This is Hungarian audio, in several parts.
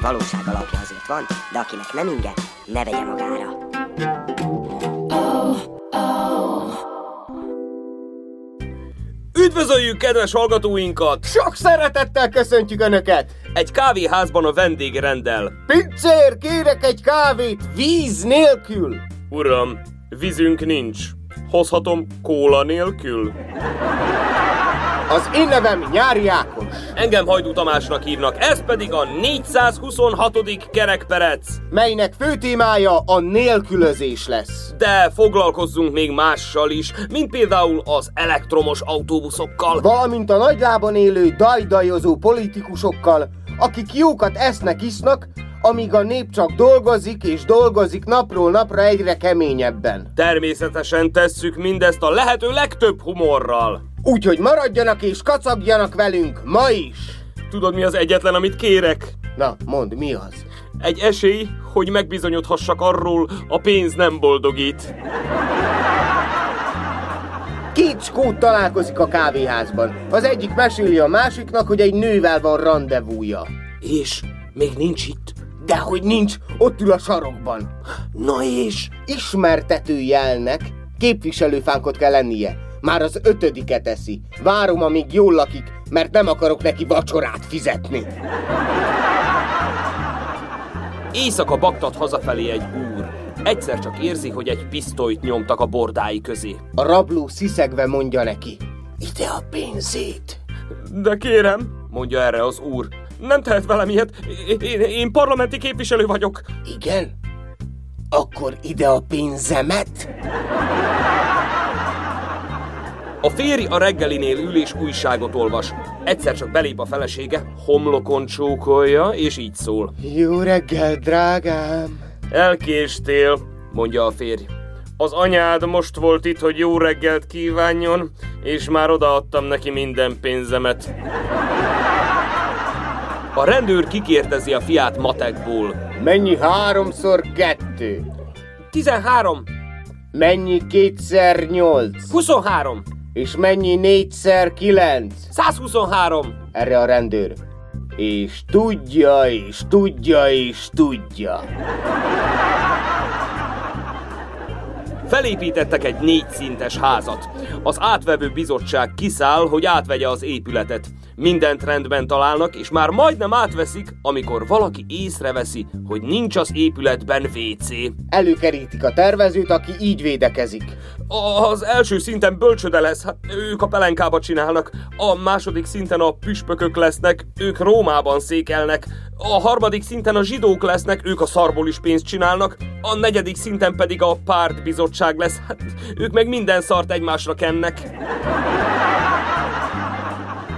Némi valóság alapja azért van, de akinek nem inge, ne vegye magára. Üdvözöljük kedves hallgatóinkat! Sok szeretettel köszöntjük Önöket! Egy kávéházban a vendégrendel. Pincér, kérek egy kávét víz nélkül! Uram, vízünk nincs. Hozhatom kóla nélkül? Az én nevem Nyári Ákos. Engem Hajdú Tamásnak hívnak, ez pedig a 426. kerekperec. melynek fő témája a nélkülözés lesz. De foglalkozzunk még mással is, mint például az elektromos autóbuszokkal. Valamint a nagylában élő dajdajozó politikusokkal, akik jókat esznek, isznak, amíg a nép csak dolgozik és dolgozik napról napra egyre keményebben. Természetesen tesszük mindezt a lehető legtöbb humorral. Úgyhogy maradjanak és kacagjanak velünk ma is! Tudod mi az egyetlen, amit kérek? Na, mondd, mi az? Egy esély, hogy megbizonyodhassak arról, a pénz nem boldogít. Két skót találkozik a kávéházban. Az egyik meséli a másiknak, hogy egy nővel van rendezvúja. És még nincs itt. Dehogy nincs, ott ül a sarokban. Na és? Ismertető jelnek képviselőfánkot kell lennie. Már az ötödiket eszi. Várom, amíg jól lakik, mert nem akarok neki vacsorát fizetni. Éjszaka baktat hazafelé egy úr. Egyszer csak érzi, hogy egy pisztolyt nyomtak a bordái közé. A rabló sziszegve mondja neki. Ide a pénzét. De kérem, mondja erre az úr, nem tehet velem ilyet. Én, én parlamenti képviselő vagyok. Igen? Akkor ide a pénzemet? A férj a reggelinél ül és újságot olvas. Egyszer csak belép a felesége, homlokon csókolja, és így szól. Jó reggel, drágám. Elkéstél, mondja a férj. Az anyád most volt itt, hogy jó reggelt kívánjon, és már odaadtam neki minden pénzemet. A rendőr kikérdezi a fiát matekból. Mennyi háromszor kettő? 13, Mennyi kétszer nyolc? 23, És mennyi négyszer kilenc? 123. Erre a rendőr. És tudja, és tudja, és tudja. Felépítettek egy négyszintes házat. Az átvevő bizottság kiszáll, hogy átvegye az épületet. Mindent rendben találnak, és már majdnem átveszik, amikor valaki észreveszi, hogy nincs az épületben WC. Előkerítik a tervezőt, aki így védekezik. Az első szinten bölcsöde lesz, hát ők a pelenkába csinálnak. A második szinten a püspökök lesznek, ők Rómában székelnek. A harmadik szinten a zsidók lesznek, ők a szarból is pénzt csinálnak. A negyedik szinten pedig a pártbizottság lesz, hát ők meg minden szart egymásra kennek.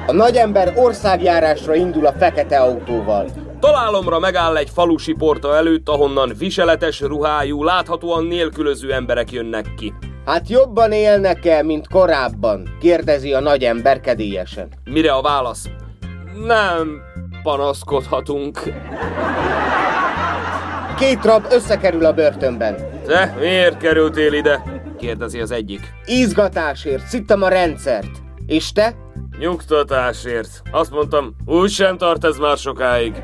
A nagyember országjárásra indul a fekete autóval. Találomra megáll egy falusi porta előtt, ahonnan viseletes ruhájú, láthatóan nélkülöző emberek jönnek ki. Hát jobban élnek-e, mint korábban? kérdezi a nagyember kedélyesen. Mire a válasz? Nem panaszkodhatunk. Két rab összekerül a börtönben. Te miért kerültél ide? kérdezi az egyik. Izgatásért szittem a rendszert. És te? Nyugtatásért. Azt mondtam, úgy sem tart ez már sokáig.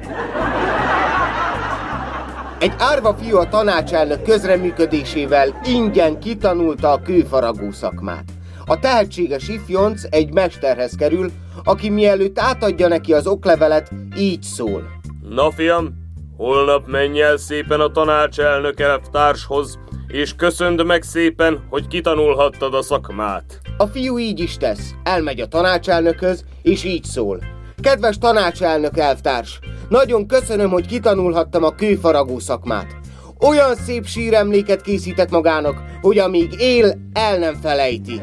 Egy árva fiú a tanácselnök közreműködésével ingyen kitanulta a kőfaragó szakmát. A tehetséges ifjonc egy mesterhez kerül, aki mielőtt átadja neki az oklevelet, így szól. Na fiam, holnap menj el szépen a tanácselnök elvtárshoz, és köszönd meg szépen, hogy kitanulhattad a szakmát. A fiú így is tesz, elmegy a tanácselnökhöz, és így szól. Kedves tanácselnök elvtárs, nagyon köszönöm, hogy kitanulhattam a kőfaragó szakmát. Olyan szép síremléket készített magának, hogy amíg él, el nem felejti.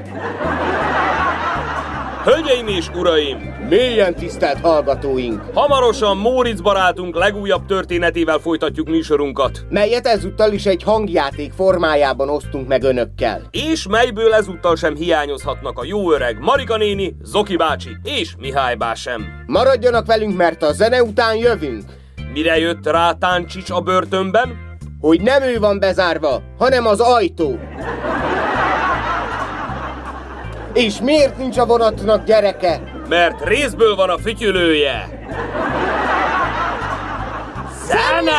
Hölgyeim és uraim! Mélyen tisztelt hallgatóink! Hamarosan Móricz barátunk legújabb történetével folytatjuk műsorunkat. Melyet ezúttal is egy hangjáték formájában osztunk meg önökkel. És melyből ezúttal sem hiányozhatnak a jó öreg Marika néni, Zoki bácsi és Mihály bá sem. Maradjanak velünk, mert a zene után jövünk. Mire jött rá Táncsics a börtönben? Hogy nem ő van bezárva, hanem az ajtó. És miért nincs a vonatnak gyereke? Mert részből van a fütyülője. Zene!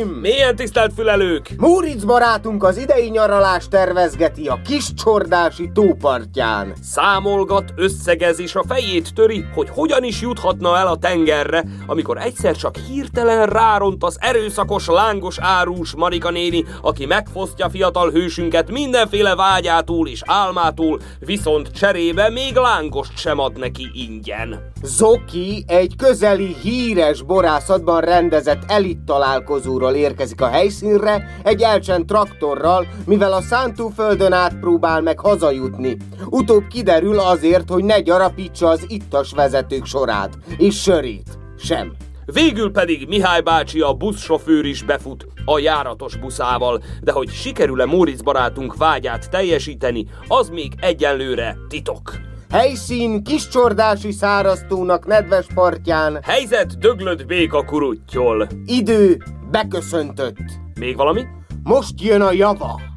Uraim! Milyen tisztelt fülelők! Múric barátunk az idei nyaralást tervezgeti a kis csordási tópartján. Számolgat, összegez és a fejét töri, hogy hogyan is juthatna el a tengerre, amikor egyszer csak hirtelen ráront az erőszakos, lángos árus Marika néni, aki megfosztja fiatal hősünket mindenféle vágyától és álmától, viszont cserébe még lángost sem ad neki ingyen. Zoki egy közeli híres borászatban rendezett elit találkozóról érkezik a helyszínre egy elcsent traktorral, mivel a szántóföldön át próbál meg hazajutni. Utóbb kiderül azért, hogy ne gyarapítsa az ittas vezetők sorát, és sörét. Sem. Végül pedig Mihály bácsi a buszsofőr is befut a járatos buszával, de hogy sikerül-e Móricz barátunk vágyát teljesíteni, az még egyenlőre titok. Helyszín kiscsordási száraztónak nedves partján, Helyzet döglött béka kuruttyol. idő beköszöntött. Még valami? Most jön a java.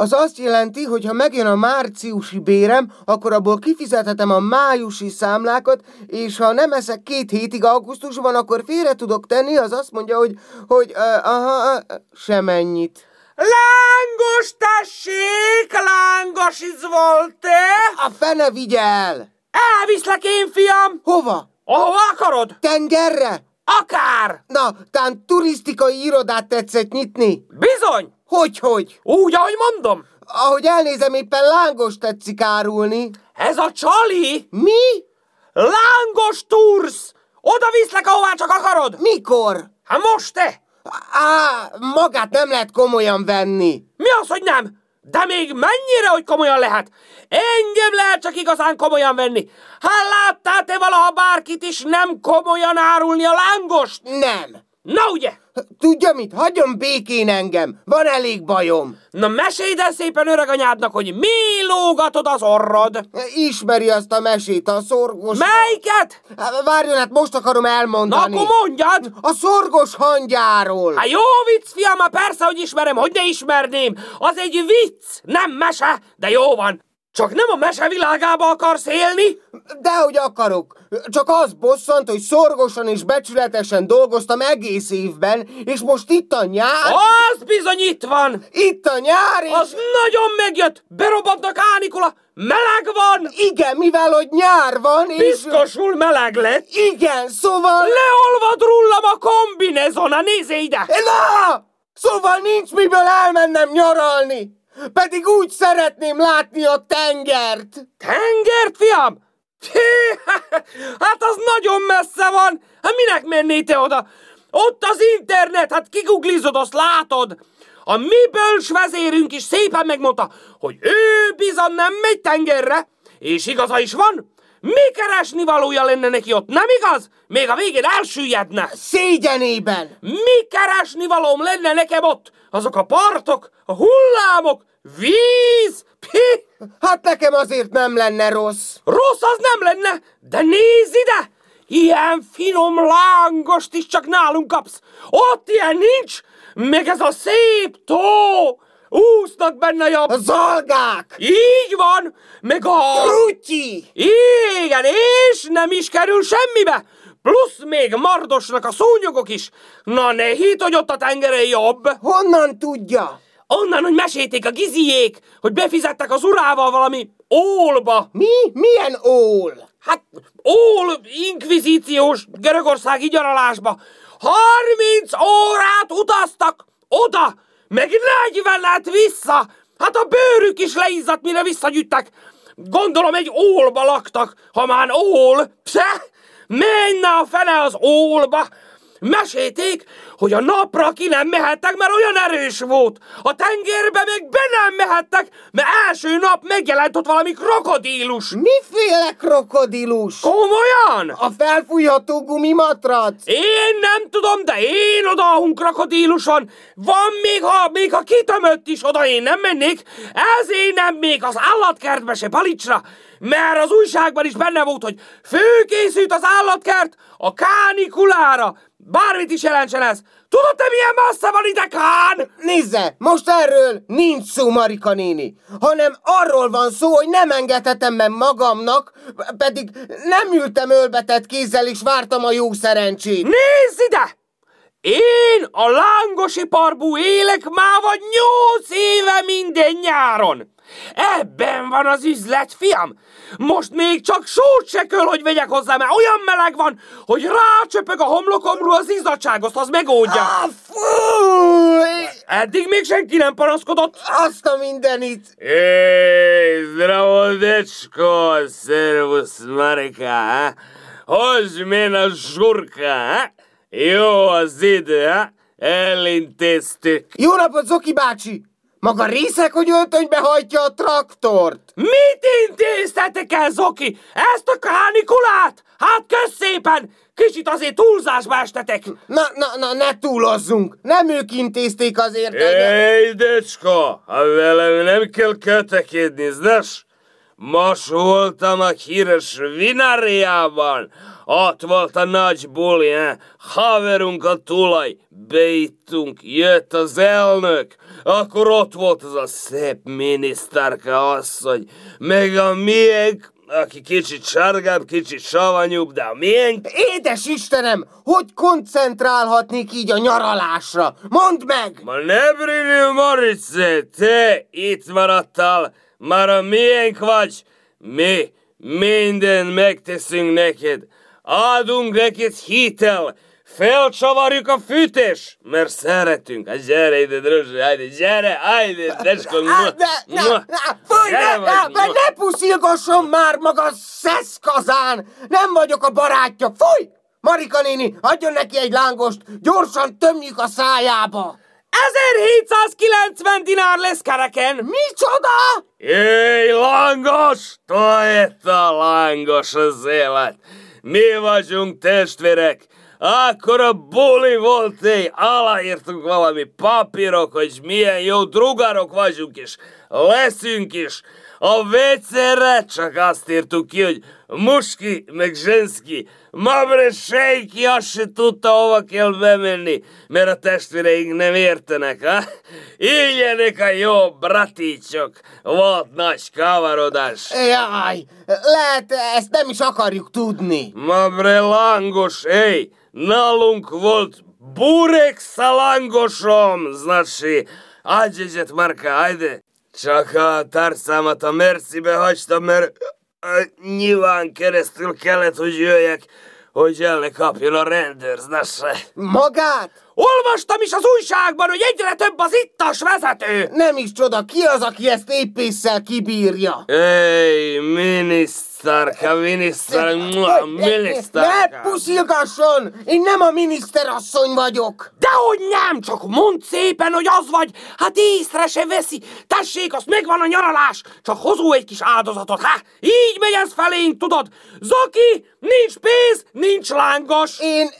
Az azt jelenti, hogy ha megjön a márciusi bérem, akkor abból kifizethetem a májusi számlákat, és ha nem eszek két hétig augusztusban, akkor félre tudok tenni, az azt mondja, hogy, hogy uh, aha, uh, semennyit. Lángos tessék, lángos izvolte! A fene vigye el! Elviszlek én, fiam! Hova? Ahova akarod? Tengerre? Akár! Na, tán turisztikai irodát tetszett nyitni? Bizony! Hogy, hogy? Úgy, ahogy mondom. Ahogy elnézem, éppen lángos tetszik árulni. Ez a csali! Mi? Lángos tursz! Oda viszlek, ahová csak akarod! Mikor? Hát most te! Á, magát nem lehet komolyan venni. Mi az, hogy nem? De még mennyire, hogy komolyan lehet? Engem lehet csak igazán komolyan venni. Hát láttál te valaha bárkit is nem komolyan árulni a lángost? Nem. Na ugye? Tudja mit? Hagyjon békén engem. Van elég bajom. Na mesélj el szépen öreg anyádnak, hogy mi lógatod az orrod. Ismeri azt a mesét, a szorgos... Melyiket? Há, Várjon, hát most akarom Na elmondani. akkor mondjad! A szorgos hangyáról. Hát jó vicc, fiam, hát persze, hogy ismerem, hogy ne ismerném. Az egy vicc, nem mese, de jó van. Csak nem a mese világába akarsz élni? Dehogy akarok. Csak az bosszant, hogy szorgosan és becsületesen dolgoztam egész évben, és most itt a nyár... Az bizony itt van. Itt a nyár, és... Az nagyon megjött. Berobbant a kánikula. Meleg van. Igen, mivel hogy nyár van, és... Biztosul meleg lett. Igen, szóval... Leolvad rullam a kombinezona, nézze ide! Na! Szóval nincs miből elmennem nyaralni! Pedig úgy szeretném látni a tengert! Tengert, fiam? Hé, hát az nagyon messze van. Hát minek mennél te oda? Ott az internet, hát kiguglizod, azt látod. A mi bölcs vezérünk is szépen megmondta, hogy ő bizony nem megy tengerre, és igaza is van. Mi keresni valója lenne neki ott, nem igaz? Még a végén elsüllyedne. Szégyenében! Mi keresni valóm lenne nekem ott? Azok a partok, a hullámok, víz, pi, Hát nekem azért nem lenne rossz. Rossz az nem lenne, de nézd ide! Ilyen finom lángost is csak nálunk kapsz. Ott ilyen nincs, meg ez a szép tó. Úsznak benne jobb. A zalgák! Így van, meg a... Rutyi! Igen, és nem is kerül semmibe. Plusz még mardosnak a szúnyogok is. Na ne hidd, hogy ott a tengeren jobb. Honnan tudja? Onnan, hogy meséték a giziék, hogy befizettek az urával valami ólba. Mi? Milyen ól? Hát, ól inkvizíciós görögországi gyaralásba. 30 órát utaztak oda, meg 40 lett vissza. Hát a bőrük is leizzadt, mire visszagyűjtek. Gondolom egy ólba laktak, ha már ól. Psze, menne a fene az ólba. Meséték, hogy a napra ki nem mehettek, mert olyan erős volt. A tengerbe meg be nem mehettek, mert első nap megjelent ott valami krokodílus. Miféle krokodilus? Komolyan? A felfújható gumimatrac? Én nem tudom, de én odaahunk krokodíluson. Van még, ha még ha kitömött is, oda én nem mennék. Ezért nem még az állatkertbe se palicsra. Mert az újságban is benne volt, hogy főkészült az állatkert a kánikulára. Bármit is jelentsen ez. Tudod te milyen messze van ide, Kán? Nézze, most erről nincs szó, Marika néni, hanem arról van szó, hogy nem engedhetem meg magamnak, pedig nem ültem ölbetett kézzel és vártam a jó szerencsét. Nézz ide! Én a lángosi parbú élek már vagy nyolc éve minden nyáron. Ebben van az üzlet, fiam. Most még csak sót se kell, hogy vegyek hozzá, mert olyan meleg van, hogy rácsöpög a homlokomról az izzadságot, az megoldja. Ah, fúj! Eddig még senki nem panaszkodott. Azt a mindenit! Ej, zdravo, dečko, servus, Marika, ha? Hozd na žurka, ha? Jó az idő, ha? Elintéztük. Jó napot, Zoki bácsi! Maga részek, hogy öltönybe hajtja a traktort? Mit intéztetek el, Zoki? Ezt a kánikulát? Hát kösz szépen! Kicsit azért túlzásba estetek! Na, na, na, ne túlozzunk! Nem ők intézték az érdeget. Ej, decska, ha velem nem kell kötekedni, znaš? Most voltam a híres vinariában. Ott volt a nagy buli, eh? haverunk a tulaj, beittunk, jött az elnök, akkor ott volt az a szép minisztárka asszony, meg a miénk, aki kicsit sárgább, kicsit savanyúbb, de a miénk Édes Istenem, hogy koncentrálhatnék így a nyaralásra? Mondd meg! Ma ne brinő, Marice, te itt maradtál, már a miénk vagy. Mi minden megteszünk neked. Adunk neked hitel, felcsavarjuk a fűtés, mert szeretünk. Hát gyere ide, drözső, haydi, gyere. Á, ne, ne, ne, fúj, ne, ne, ne, ne puszilgasson már maga szeszkazán! Nem vagyok a barátja, fúj! Marika néni, adjon neki egy lángost, gyorsan tömjük a szájába! 1790 dinár lesz kereken. Micsoda? Éj, lángos! Toetta lángos az élet! Mi vagyunk testvérek! Akkor a buli volt, éj, aláírtunk valami papírok, hogy milyen jó drugárok vagyunk, és leszünk is. A WC-re csak azt írtuk ki, hogy muski, meg zsenszki. Mabre senki azt se tudta, hova kell bemenni, mert a testvéreink nem értenek, ha? Ilyenek a jó bratícsok. Volt nagy kavarodás. Jaj, lehet ezt nem is akarjuk tudni. Mabre langos, ej, nálunk volt burek sa langosom, znači, Agyegyet, Marka, ajde. Csak a tárcámat a Mercibe hagytam, mert nyilván keresztül kellett, hogy jöjjek, hogy el ne kapjon a rendőr, znasse. Magát? Olvastam is az újságban, hogy egyre több az ittas vezető. Nem is csoda, ki az, aki ezt épésszel kibírja? Ej, minisztárka, minisztár, mua, Ne minisztárka. puszilgasson! Én nem a miniszterasszony vagyok! Dehogy nem, csak mondd szépen, hogy az vagy. Hát észre se veszi. Tessék, azt megvan a nyaralás. Csak hozó egy kis áldozatot, ha? Így megy ez felénk, tudod? Zoki, nincs pénz, nincs lángos. Én...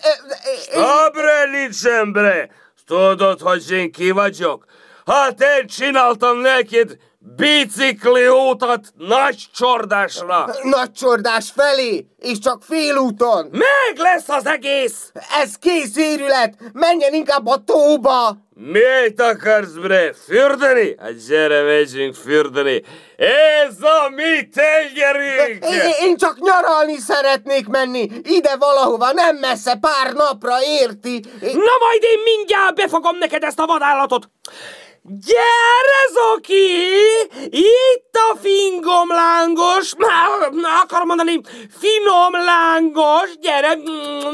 ö, Abre, nincsen bre. Tudod, hogy én ki vagyok? Hát én csináltam neked bicikli útat nagy csordásra. Nagy csordás felé, és csak félúton! Meg lesz az egész. Ez kész őrület! Menjen inkább a tóba! Miért akarsz, bre? Fürdeni? Hát gyere, megyünk fürdeni. Ez a mi tengerünk! Én, én csak nyaralni szeretnék menni, ide valahova, nem messze, pár napra, érti? Én- Na majd én mindjárt befogom neked ezt a vadállatot! Gyere, Zoki! Itt a fingom lángos, akarom mondani, finom lángos, gyere,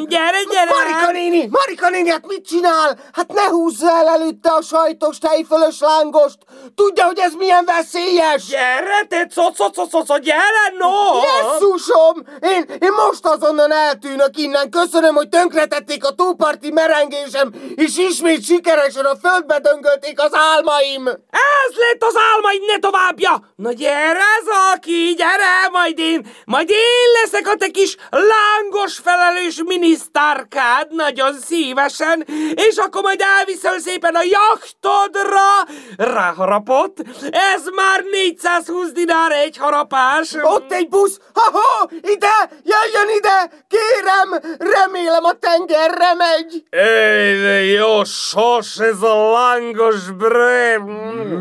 gyere, gyere! Marika néni, Marika néni, hát mit csinál? Hát ne húzza el előtte a sajtos tejfölös lángost! Tudja, hogy ez milyen veszélyes! Gyere, te cococococó, gyere, no! Jesszusom! Én, én most azonnal eltűnök innen. Köszönöm, hogy tönkretették a túlparti merengésem, és ismét sikeresen a földbe döngölték az álmaim. Ez lett az álmaid, ne továbbja! Na gyere, Zaki, gyere, majd én, majd én leszek a te kis lángos felelős minisztárkád, nagyon szívesen, és akkor majd elviszel szépen a jachtodra. Ráharapott, ez már 420 dinár egy harapás. Ott egy busz. Ha-ha! Ide! Jöjjön ide! Kérem! Remélem a tengerre megy! Ej, de jó sos ez a lángos bre.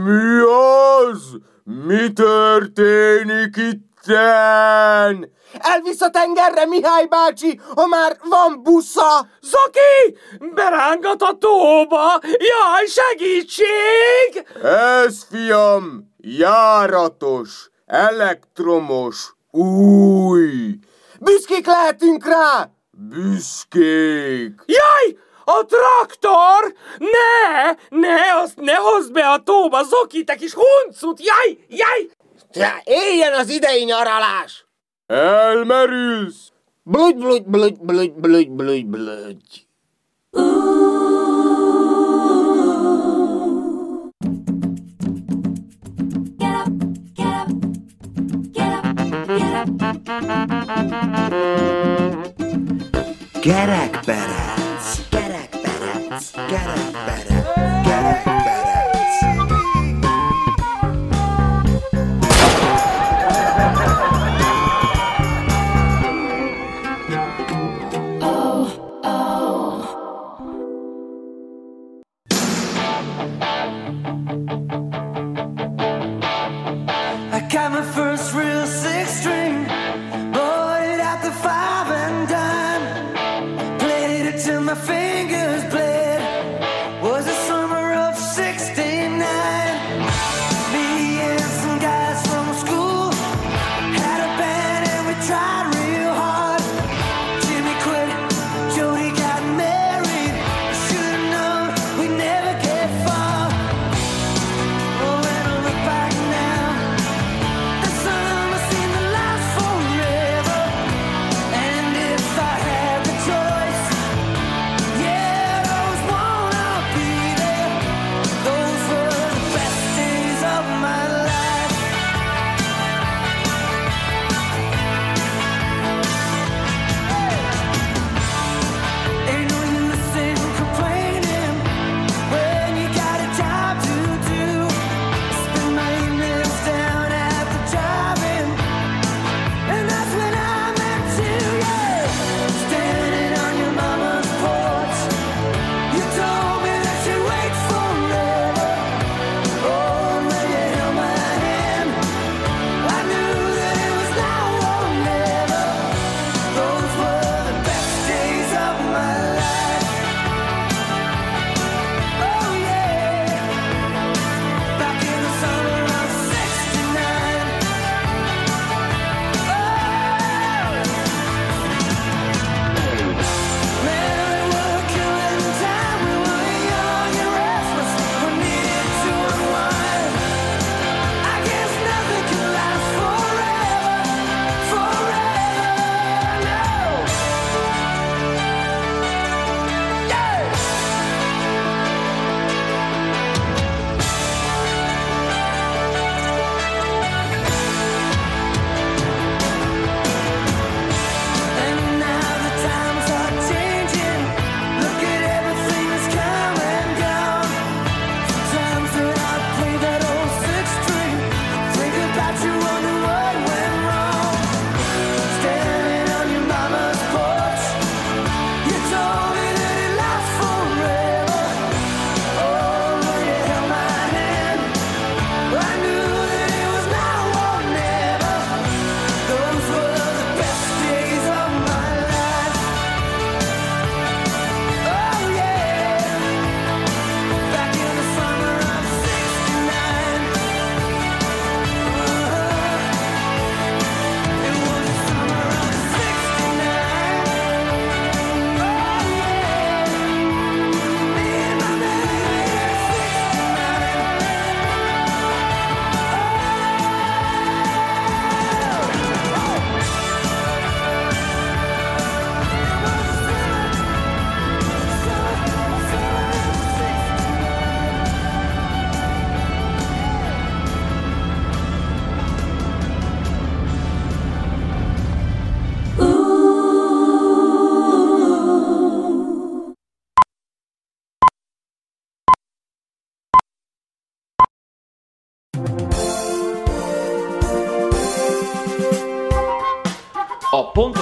Mi az? Mi történik itten? Elvisz a tengerre, Mihály bácsi, ha már van busza! Zaki, berángat a tóba, jaj, segítség! Ez, fiam, járatos, elektromos, új. Büszkék lehetünk rá! Büszkék! Jaj! A traktor! Ne! Ne, azt ne hozd be a tóba, Zoki, te kis huncut! Jaj! Jaj! Te éljen az idei nyaralás! Elmerülsz! Bludj, bludj, bludj, bludj, bludj, bludj, bludj. Kerekperek.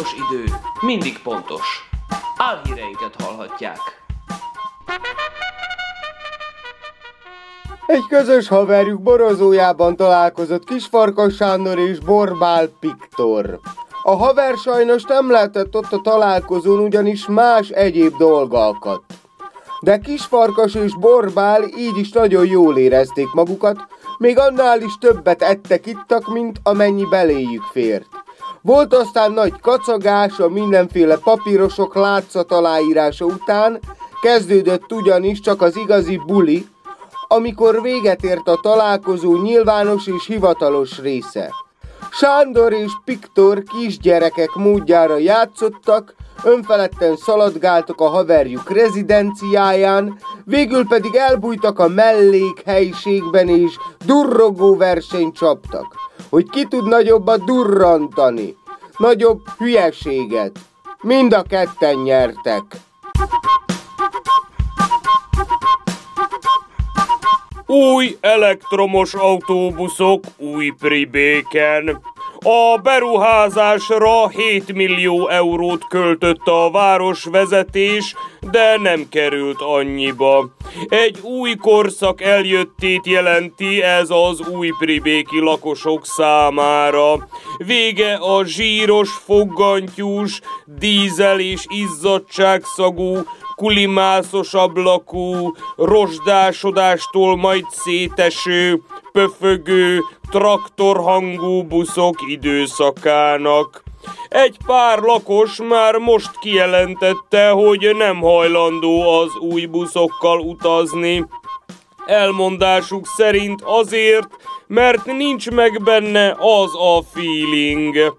pontos idő, mindig pontos. Álhíreinket hallhatják. Egy közös haverjuk borozójában találkozott Kisfarkas Sándor és Borbál Piktor. A haver sajnos nem lehetett ott a találkozón, ugyanis más egyéb dolgalkat. De Kisfarkas és Borbál így is nagyon jól érezték magukat, még annál is többet ettek ittak, mint amennyi beléjük fért. Volt aztán nagy kacagás a mindenféle papírosok látszat aláírása után, kezdődött ugyanis csak az igazi buli, amikor véget ért a találkozó nyilvános és hivatalos része. Sándor és Piktor kisgyerekek módjára játszottak, önfeledten szaladgáltak a haverjuk rezidenciáján, végül pedig elbújtak a mellékhelyiségben és durrogó versenyt csaptak, hogy ki tud nagyobbat durrantani, nagyobb hülyeséget. Mind a ketten nyertek. Új elektromos autóbuszok új pribéken. A beruházásra 7 millió eurót költött a városvezetés, de nem került annyiba. Egy új korszak eljöttét jelenti ez az új pribéki lakosok számára. Vége a zsíros, foggantyús, dízel és izzadságszagú, kulimászos ablakú, rozsdásodástól majd széteső, pöfögő, traktorhangú buszok időszakának. Egy pár lakos már most kijelentette, hogy nem hajlandó az új buszokkal utazni. Elmondásuk szerint azért, mert nincs meg benne az a feeling.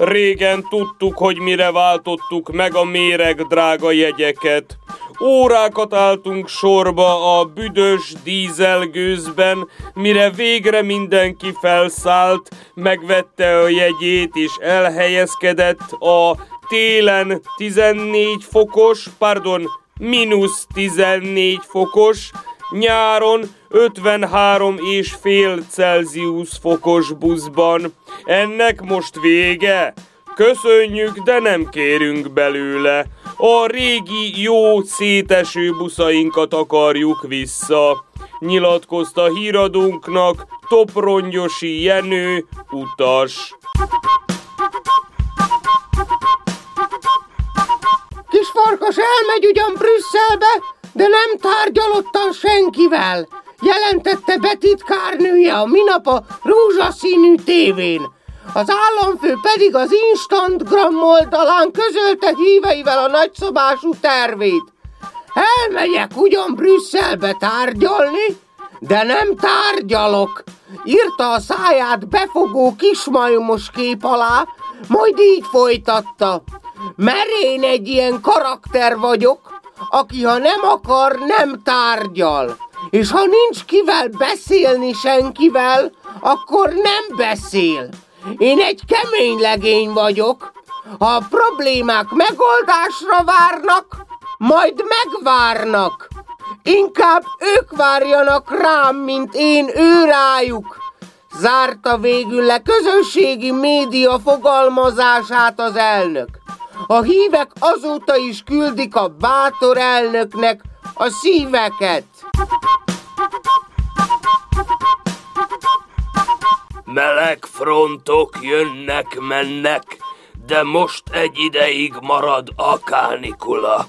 Régen tudtuk, hogy mire váltottuk meg a méreg drága jegyeket. Órákat álltunk sorba a büdös dízelgőzben, mire végre mindenki felszállt, megvette a jegyét és elhelyezkedett a télen 14 fokos, pardon, mínusz 14 fokos, nyáron 53 és fél Celsius fokos buszban. Ennek most vége? Köszönjük, de nem kérünk belőle. A régi, jó, széteső buszainkat akarjuk vissza. Nyilatkozta híradónknak Toprongyosi Jenő, utas. Kis farkas elmegy ugyan Brüsszelbe, de nem tárgyalottan senkivel, jelentette betitkárnője a minap a rózsaszínű tévén. Az államfő pedig az Instagram oldalán közölte híveivel a nagyszobású tervét. Elmegyek ugyan Brüsszelbe tárgyalni, de nem tárgyalok, írta a száját befogó kismajmos kép alá, majd így folytatta. Mert én egy ilyen karakter vagyok, aki ha nem akar, nem tárgyal. És ha nincs kivel beszélni senkivel, akkor nem beszél. Én egy kemény legény vagyok. Ha a problémák megoldásra várnak, majd megvárnak. Inkább ők várjanak rám, mint én ő rájuk. Zárta végül le közösségi média fogalmazását az elnök. A hívek azóta is küldik a bátor elnöknek a szíveket. Meleg frontok jönnek, mennek, de most egy ideig marad a kánikula.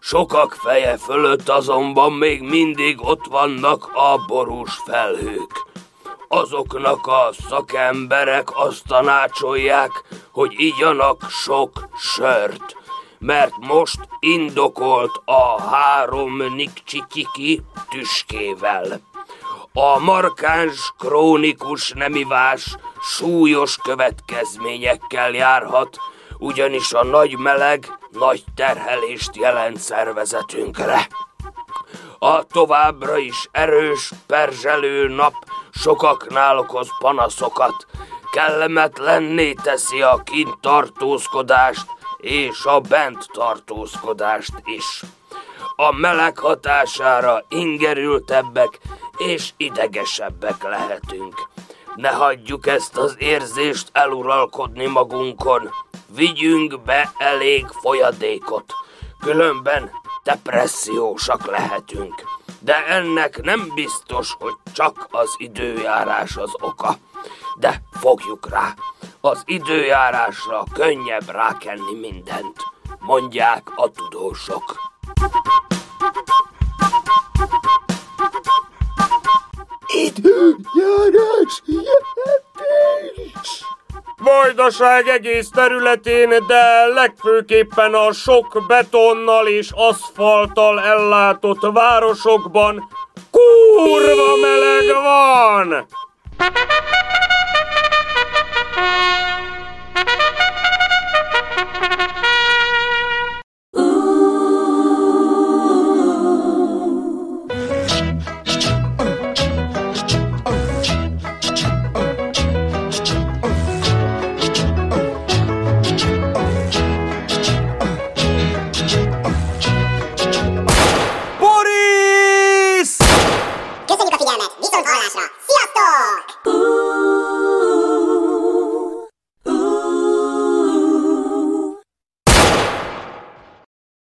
Sokak feje fölött azonban még mindig ott vannak a borús felhők. Azoknak a szakemberek azt tanácsolják, hogy igyanak sok sört, mert most indokolt a három nikcsikiki tüskével. A markáns, krónikus nemivás súlyos következményekkel járhat, ugyanis a nagy meleg nagy terhelést jelent szervezetünkre. A továbbra is erős, perzselő nap sokaknál okoz panaszokat, kellemetlenné teszi a kint tartózkodást és a bent tartózkodást is. A meleg hatására ingerültebbek és idegesebbek lehetünk. Ne hagyjuk ezt az érzést eluralkodni magunkon. Vigyünk be elég folyadékot, különben depressziósak lehetünk. De ennek nem biztos, hogy csak az időjárás az oka. De fogjuk rá, az időjárásra könnyebb rákenni mindent, mondják a tudósok. Időjárás jelentés! Vajdaság egész területén, de legfőképpen a sok betonnal és aszfalttal ellátott városokban kurva meleg van! Bye.